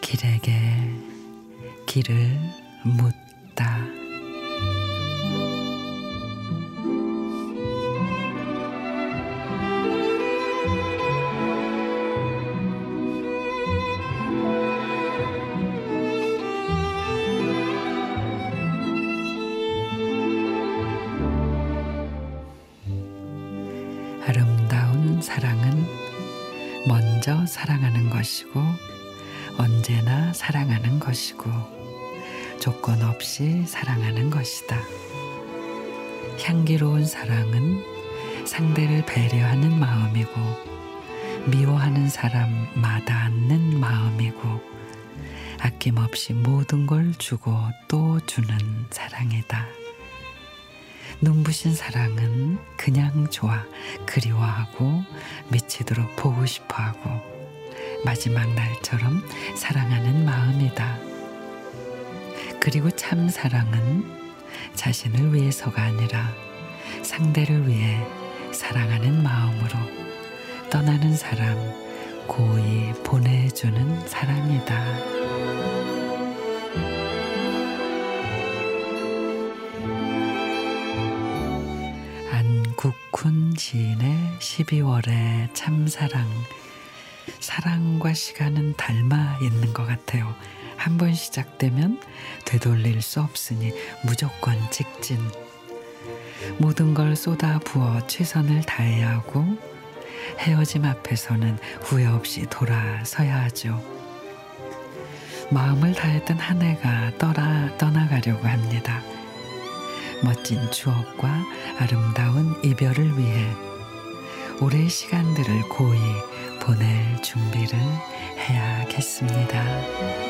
길에게 길을 묻다. 아름다운 사랑은 먼저 사랑하는 것이고 언제나 사랑하는 것이고 조건 없이 사랑하는 것이다. 향기로운 사랑은 상대를 배려하는 마음이고 미워하는 사람 마다않는 마음이고 아낌없이 모든 걸 주고 또 주는 사랑이다. 눈부신 사랑은 그냥 좋아 그리워하고 미치도록 보고 싶어하고 마지막 날처럼 사랑하는 마음이다. 그리고 참 사랑은 자신을 위해서가 아니라 상대를 위해 사랑하는 마음으로 떠나는 사람 고이 보내주는 사랑이다. 시인의 12월의 참사랑 사랑과 시간은 닮아 있는 것 같아요. 한 번 시작되면 되돌릴 수 없으니 무조건 직진. 모든 걸 쏟아 부어 최선을 다해야 하고 헤어짐 앞에서는 후회 없이 돌아서야 하죠. 마음을 다했던 한 해가 떠나, 떠나가려고 합니다. 멋진 추억과 아름다운 이별을 위해 올해 시간들을 고이 보낼 준비를 해야겠습니다.